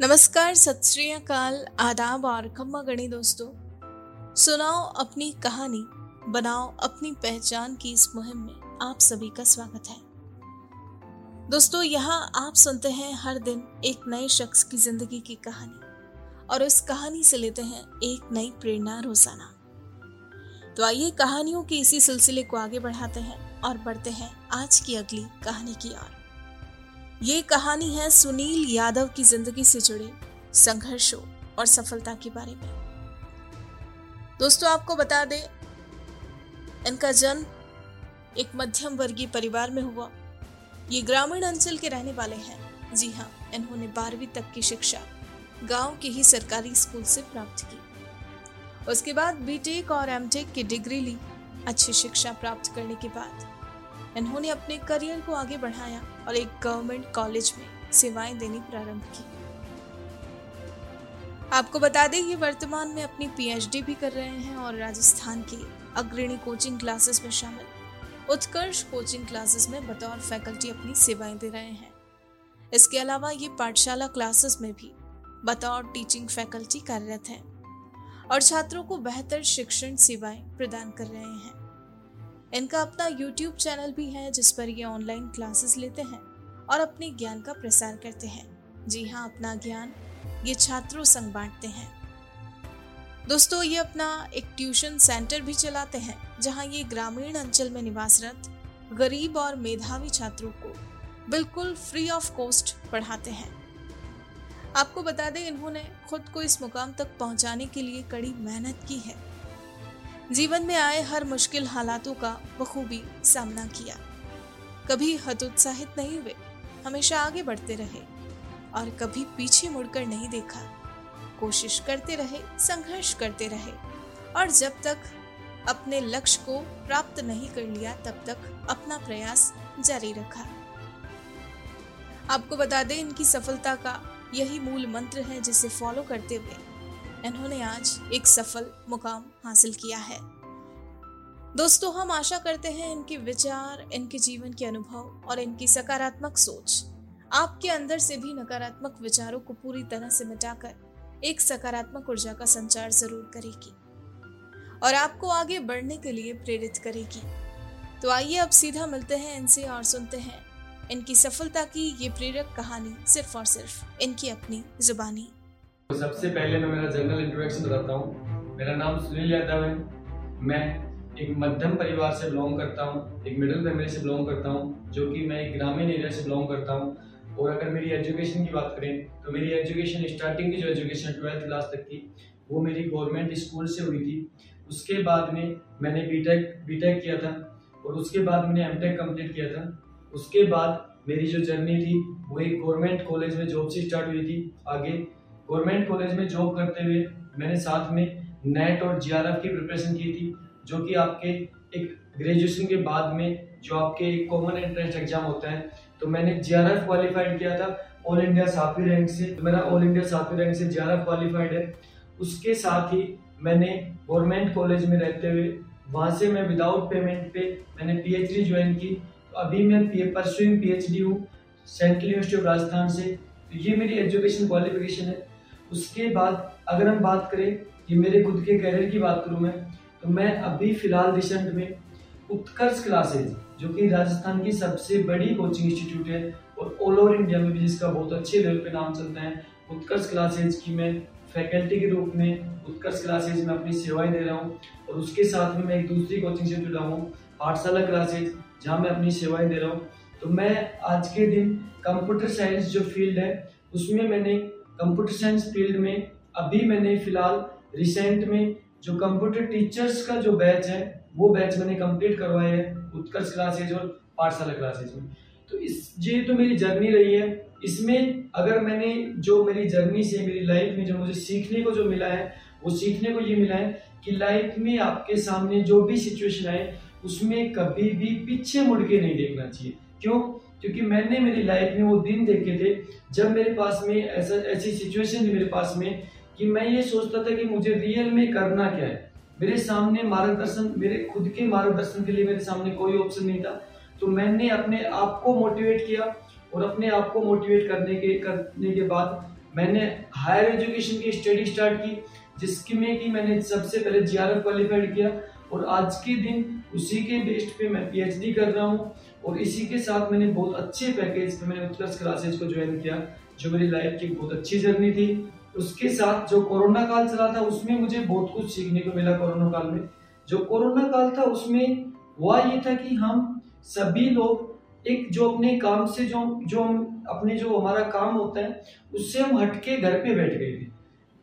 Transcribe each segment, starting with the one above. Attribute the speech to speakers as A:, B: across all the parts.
A: नमस्कार, सत आदाब और खम्मा गणी दोस्तों। सुनाओ अपनी कहानी, बनाओ अपनी पहचान की इस मुहिम में। आप सभी का स्वागत है। दोस्तों, यहाँ आप सुनते हैं हर दिन एक नए शख्स की ज़िंदगी की कहानी। और उस कहानी से लेते हैं एक नई प्रेरणा रोज़ाना। तो आइए कहानियों के इसी सिलसिले को आगे बढ़ाते हैं और बढ़ते हैं आज की अगली कहानी की ओर। ये कहानी है सुनील यादव की ज़िंदगी से जुड़े, संघर्षों और सफलता के बारे में। दोस्तों, आपको बता दें, इनका जन्म एक मध्यम वर्गीय परिवार में हुआ। ये ग्रामीण अंचल के रहने वाले हैं। जी हाँ इन्होंने बारहवीं तक की शिक्षा गाँव के ही सरकारी स्कूल से प्राप्त की। उसके बाद बीटेक और एमटेक की डिग्री ली। अच्छी शिक्षा प्राप्त करने के बाद इन्होंने अपने करियर को आगे बढ़ाया और एक गवर्नमेंट कॉलेज में सेवाएँ देनी प्रारंभ की। आपको बता दें, ये वर्तमान में अपनी पीएचडी भी कर रहे हैं और राजस्थान की अग्रणी कोचिंग क्लासेस में शामिल। उत्कर्ष कोचिंग क्लासेस में बतौर फैकल्टी अपनी सेवाएँ दे रहे हैं। इसके अलावा ये पाठशाला क्लासेस में भी बतौर टीचिंग फैकल्टी कार्यरत हैं और छात्रों को बेहतर शिक्षण सेवाएँ प्रदान कर रहे हैं। इनका अपना यूट्यूब चैनल भी है, जिस पर ये ऑनलाइन क्लासेस लेते हैं और अपने ज्ञान का प्रसार करते हैं। जी हाँ अपना ज्ञान ये छात्रों संग बांटते हैं। दोस्तों, ये अपना एक ट्यूशन सेंटर भी चलाते हैं, जहाँ ये ग्रामीण अंचल में निवासरत गरीब और मेधावी छात्रों को बिल्कुल फ्री ऑफ़ कॉस्ट पढ़ाते हैं। आपको बता दें, इन्होंने खुद को इस मुकाम तक पहुँचाने के लिए कड़ी मेहनत की है। जीवन में आए हर मुश्किल हालातों का बखूबी सामना किया। कभी हतोत्साहित नहीं हुए, हमेशा आगे बढ़ते रहे और कभी पीछे मुड़कर नहीं देखा। कोशिश करते रहे, संघर्ष करते रहे और जब तक अपने लक्ष्य को प्राप्त नहीं कर लिया, तब तक अपना प्रयास जारी रखा। आपको बता दें, इनकी सफलता का यही मूल मंत्र है जिसे फॉलो करते हुए इन्होंने आज एक सफल मुकाम हासिल किया है। दोस्तों, हम आशा करते हैं इनके विचार, इनके जीवन के अनुभव और इनकी सकारात्मक सोच आपके अंदर से भी नकारात्मक विचारों को पूरी तरह से मिटाकर एक सकारात्मक ऊर्जा का संचार ज़रूर करेगी और आपको आगे बढ़ने के लिए प्रेरित करेगी। तो आइए अब सीधा मिलते हैं इनसे और सुनते हैं इनकी सफलता की ये प्रेरक कहानी सिर्फ़ और सिर्फ़ इनकी अपनी जुबानी।
B: तो सबसे पहले मैं मेरा जनरल इंट्रोडक्शन बताता हूँ। मेरा नाम सुनील यादव है। मैं एक मध्यम परिवार से बिलोंग करता हूँ, एक मिडिल फैमिली से बिलोंग करता हूँ, जो कि मैं एक ग्रामीण एरिया से बिलोंग करता हूँ। और अगर मेरी एजुकेशन की बात करें तो मेरी एजुकेशन स्टार्टिंग की जो एजुकेशन ट्वेल्थ क्लास तक की, वो मेरी गवर्नमेंट स्कूल से हुई थी। उसके बाद में मैंने बीटेक बीटेक किया था और उसके बाद मैंने एमटेक कंप्लीट किया था। उसके बाद मेरी जो जर्नी थी, वो एक गवर्नमेंट कॉलेज में जॉब से स्टार्ट हुई थी। आगे गवर्नमेंट कॉलेज में जॉब करते हुए मैंने साथ में नेट और जी की प्रिपरेशन की थी, जो कि आपके एक ग्रेजुएशन के बाद में जो आपके एक कॉमन एंट्रेंस एग्ज़ाम होता है तो मैंने जी क्वालिफाइड किया था, ऑल इंडिया साफी रैंक से तो मेरा ऑल इंडिया साफी रैंक से जी क्वालिफाइड है। उसके साथ ही मैंने गवर्नमेंट कॉलेज में रहते हुए वहाँ से मैं विदाउट पेमेंट पे मैंने पीएचडी ज्वाइन की। तो अभी मैं पी परसुइंग पीएचडी हूँ, सेंट्रल यूनिवर्सिटी ऑफ़ राजस्थान से। तो ये मेरी एजुकेशन क्वालिफिकेशन है। उसके बाद अगर हम बात करें कि मेरे खुद के करियर की बात करूँ मैं तो मैं अभी फ़िलहाल रिसेंट में उत्कर्ष क्लासेज जो कि राजस्थान की सबसे बड़ी कोचिंग इंस्टीट्यूट है और ऑल ओवर इंडिया में भी जिसका बहुत अच्छे लेवल पे नाम चलता है, उत्कर्ष क्लासेज की मैं फैकल्टी के रूप में उत्कर्ष क्लासेज में अपनी सेवाएँ दे रहा हूँ और उसके साथ में मैं एक दूसरी कोचिंग से जुड़ा हूँ, पाठशाला क्लासेज जहाँ मैं अपनी सेवाएँ दे रहा हूँ। तो मैं आज के दिन कंप्यूटर साइंस जो फ़ील्ड है, उसमें मैंने कंप्यूटर साइंस फ़ील्ड में अभी मैंने फ़िलहाल रिसेंट में जो कंप्यूटर टीचर्स का जो बैच है, वो बैच मैंने कंप्लीट करवाया है उत्कर्ष क्लासेज और पाठशाला क्लासेज में। तो इस, ये तो मेरी जर्नी रही है। इसमें अगर मैंने जो मेरी जर्नी से, मेरी लाइफ में जो मुझे सीखने को जो मिला है, वो सीखने को ये मिला है कि लाइफ में आपके सामने जो भी सिचुएशन आए, उसमें कभी भी पीछे मुड़ के नहीं देखना चाहिए। क्यों? क्योंकि मैंने मेरी लाइफ में वो दिन देखे थे, जब मेरे पास में ऐसा, ऐसी सिचुएशन थी मेरे पास में कि मैं ये सोचता था कि मुझे रियल में करना क्या है। मेरे सामने मार्गदर्शन, मेरे खुद के मार्गदर्शन के लिए मेरे सामने कोई ऑप्शन नहीं था। तो मैंने अपने आप को मोटिवेट किया और अपने आप को मोटिवेट करने के करने के बाद मैंने हायर एजुकेशन की स्टडी स्टार्ट की, जिसकी में कि मैंने सबसे पहले जी क्वालिफाइड किया। और आज के दिन उसी के बेस्ड पे मैं पीएचडी कर रहा हूँ और इसी के साथ मैंने बहुत अच्छे पैकेज पे मैंने उत्कर्ष क्लासेज को ज्वाइन किया, जो मेरी लाइफ की बहुत अच्छी जर्नी थी। उसके साथ जो कोरोना काल चला था, उसमें मुझे बहुत कुछ सीखने को मिला कोरोना काल में। जो कोरोना काल था, उसमें हुआ ये था कि हम सभी लोग एक जो अपने काम से जो जो हम, अपने जो हमारा काम होता है, उससे हम हटके घर पे बैठ गए थे।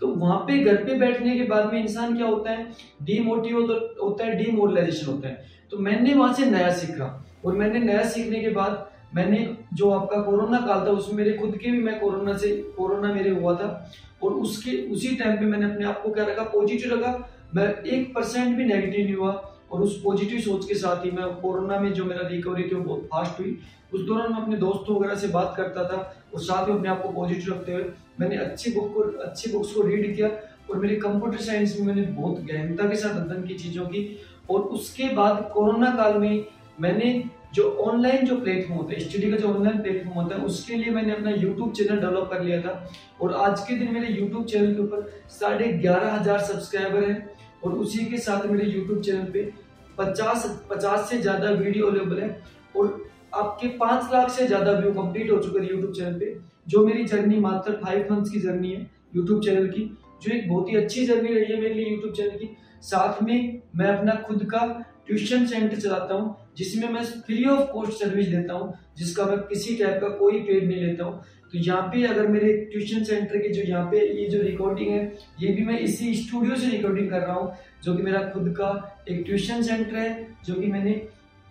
B: तो वहाँ पे घर पे बैठने के बाद में इंसान क्या होता है? डीमोटिव होता है डीमोरलाइजेशन होता है। तो मैंने वहाँ से नया सीखा। और मैंने नया सीखने के बाद मैंने जो आपका कोरोना काल था, उसमें मेरे खुद के भी मैं कोरोना से, कोरोना मेरे हुआ था। और उसके, उसी टाइम पे मैंने अपने आप को क्या रखा? पॉजिटिव रखा। मैं एक परसेंट भी नेगेटिव नहीं हुआ। और उस पॉजिटिव सोच के साथ ही मैं कोरोना में जो मेरा रिकवरी थी, वो बहुत फास्ट हुई। उस दौरान मैं अपने दोस्तों वगैरह से बात करता था। और साथ ही अपने आप को पॉजिटिव रखते हुए मैंने अच्छी बुक को, अच्छी बुक्स को रीड किया और मेरे कंप्यूटर साइंस में मैंने बहुत गहनता के साथ अध्ययन की चीज़ों की और उसके बाद कोरोना काल में मैंने जो ऑनलाइन जो प्लेटफॉर्म होता है स्टडी का जो ऑनलाइन प्लेटफॉर्म होता है, उसके लिए मैंने अपना यूट्यूब चैनल डेवलप कर लिया था। और आज के दिन मेरे यूट्यूब चैनल के ऊपर साढ़े ग्यारह हज़ार सब्सक्राइबर हैं और उसी के साथ मेरे यूट्यूब चैनल पे पचास पचास से ज़्यादा वीडियो अवेलेबल है। और आपके पाँच लाख से ज़्यादा व्यू कंप्लीट हो चुके हैं यूट्यूब चैनल पे, जो मेरी जर्नी मात्र फाइव मंथ्स की जर्नी है यूट्यूब चैनल की, जो एक बहुत ही अच्छी जर्नी रही है मेरे लिए यूट्यूब चैनल की। साथ में मैं अपना खुद का ट्यूशन सेंटर चलाता हूँ, जिसमें मैं फ्री ऑफ़ कॉस्ट सर्विस देता हूँ, जिसका मैं किसी टाइप का कोई पेड नहीं लेता हूँ। तो यहाँ पे अगर मेरे ट्यूशन सेंटर के जो यहाँ पे ये जो रिकॉर्डिंग है, ये भी मैं इसी स्टूडियो से रिकॉर्डिंग कर रहा हूँ, जो कि मेरा खुद का एक ट्यूशन सेंटर है, जो कि मैंने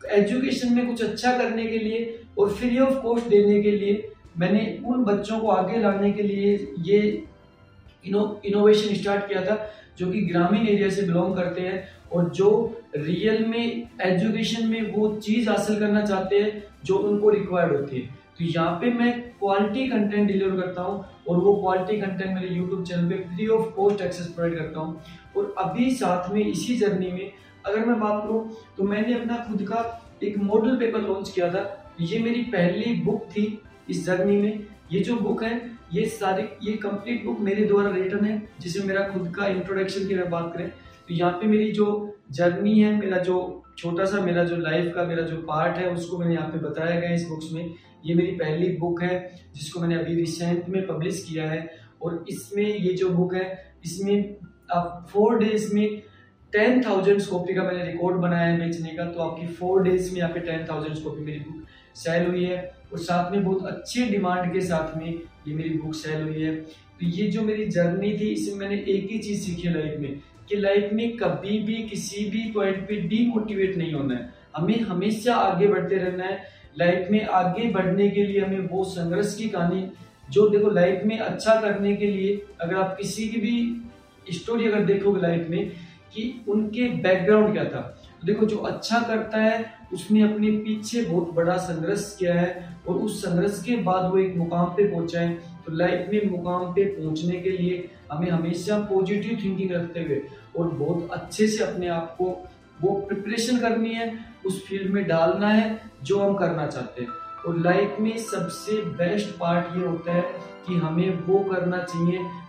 B: एजुकेशन में कुछ अच्छा करने के लिए और फ्री ऑफ़ कॉस्ट देने के लिए मैंने उन बच्चों को आगे लाने के लिए ये इनो इनोवेशन स्टार्ट किया था, जो कि ग्रामीण एरिया से बिलोंग करते हैं और जो रियल में एजुकेशन में वो चीज़ हासिल करना चाहते हैं, जो उनको रिक्वायर्ड होती है। तो यहाँ पे मैं क्वालिटी कंटेंट डिलीवर करता हूँ और वो क्वालिटी कंटेंट मेरे यूट्यूब चैनल पे free of cost access provide करता हूँ। और अभी साथ में इसी जर्नी में अगर मैं बात करूँ तो मैंने अपना खुद का एक मॉडल पेपर लॉन्च किया था। ये मेरी पहली बुक थी इस जर्नी में। ये जो बुक है, ये सारी, ये कंप्लीट बुक मेरे द्वारा रिटर्न है, जिसमें मेरा खुद का इंट्रोडक्शन की बात करें तो यहाँ पे मेरी जो जर्नी है, मेरा जो छोटा सा, मेरा जो लाइफ का, मेरा जो पार्ट है, उसको मैंने यहाँ पे बताया गया इस बुक्स में। ये मेरी पहली बुक है, जिसको मैंने अभी रिसेंट में पब्लिश किया है। और इसमें ये जो बुक है, इसमें आप फोर डेज़ में टेन थाउज़ेंड कॉपी का मैंने रिकॉर्ड बनाया है बेचने का तो आपकी फोर डेज़ में यहाँ पे टेन थाउज़ेंड कॉपी मेरी बुक सेल हुई है। और साथ में बहुत अच्छी डिमांड के साथ में ये मेरी बुक सेल हुई है। तो ये जो मेरी जर्नी थी, इसमें मैंने एक ही चीज़ सीखी है लाइफ में, कि लाइफ में कभी भी किसी भी पॉइंट पे डीमोटिवेट नहीं होना है। हमें हमेशा आगे बढ़ते रहना है। लाइफ में आगे बढ़ने के लिए हमें वो संघर्ष की कहानी, जो देखो लाइफ में अच्छा करने के लिए अगर आप किसी की भी स्टोरी अगर देखोगे लाइफ में कि उनके बैकग्राउंड क्या था। तो देखो, जो अच्छा करता है, उसने अपने पीछे बहुत बड़ा संघर्ष किया है और उस संघर्ष के बाद वो एक मुकाम पे पहुँचा है। तो लाइफ में मुकाम पे पहुँचने के लिए हमें हमेशा पॉजिटिव थिंकिंग रखते हुए और बहुत अच्छे से अपने आप को वो प्रिपरेशन करनी है, उस फ़ील्ड में डालना है जो हम करना चाहते हैं। और लाइफ में सबसे बेस्ट पार्ट ये होता है कि हमें वो करना चाहिए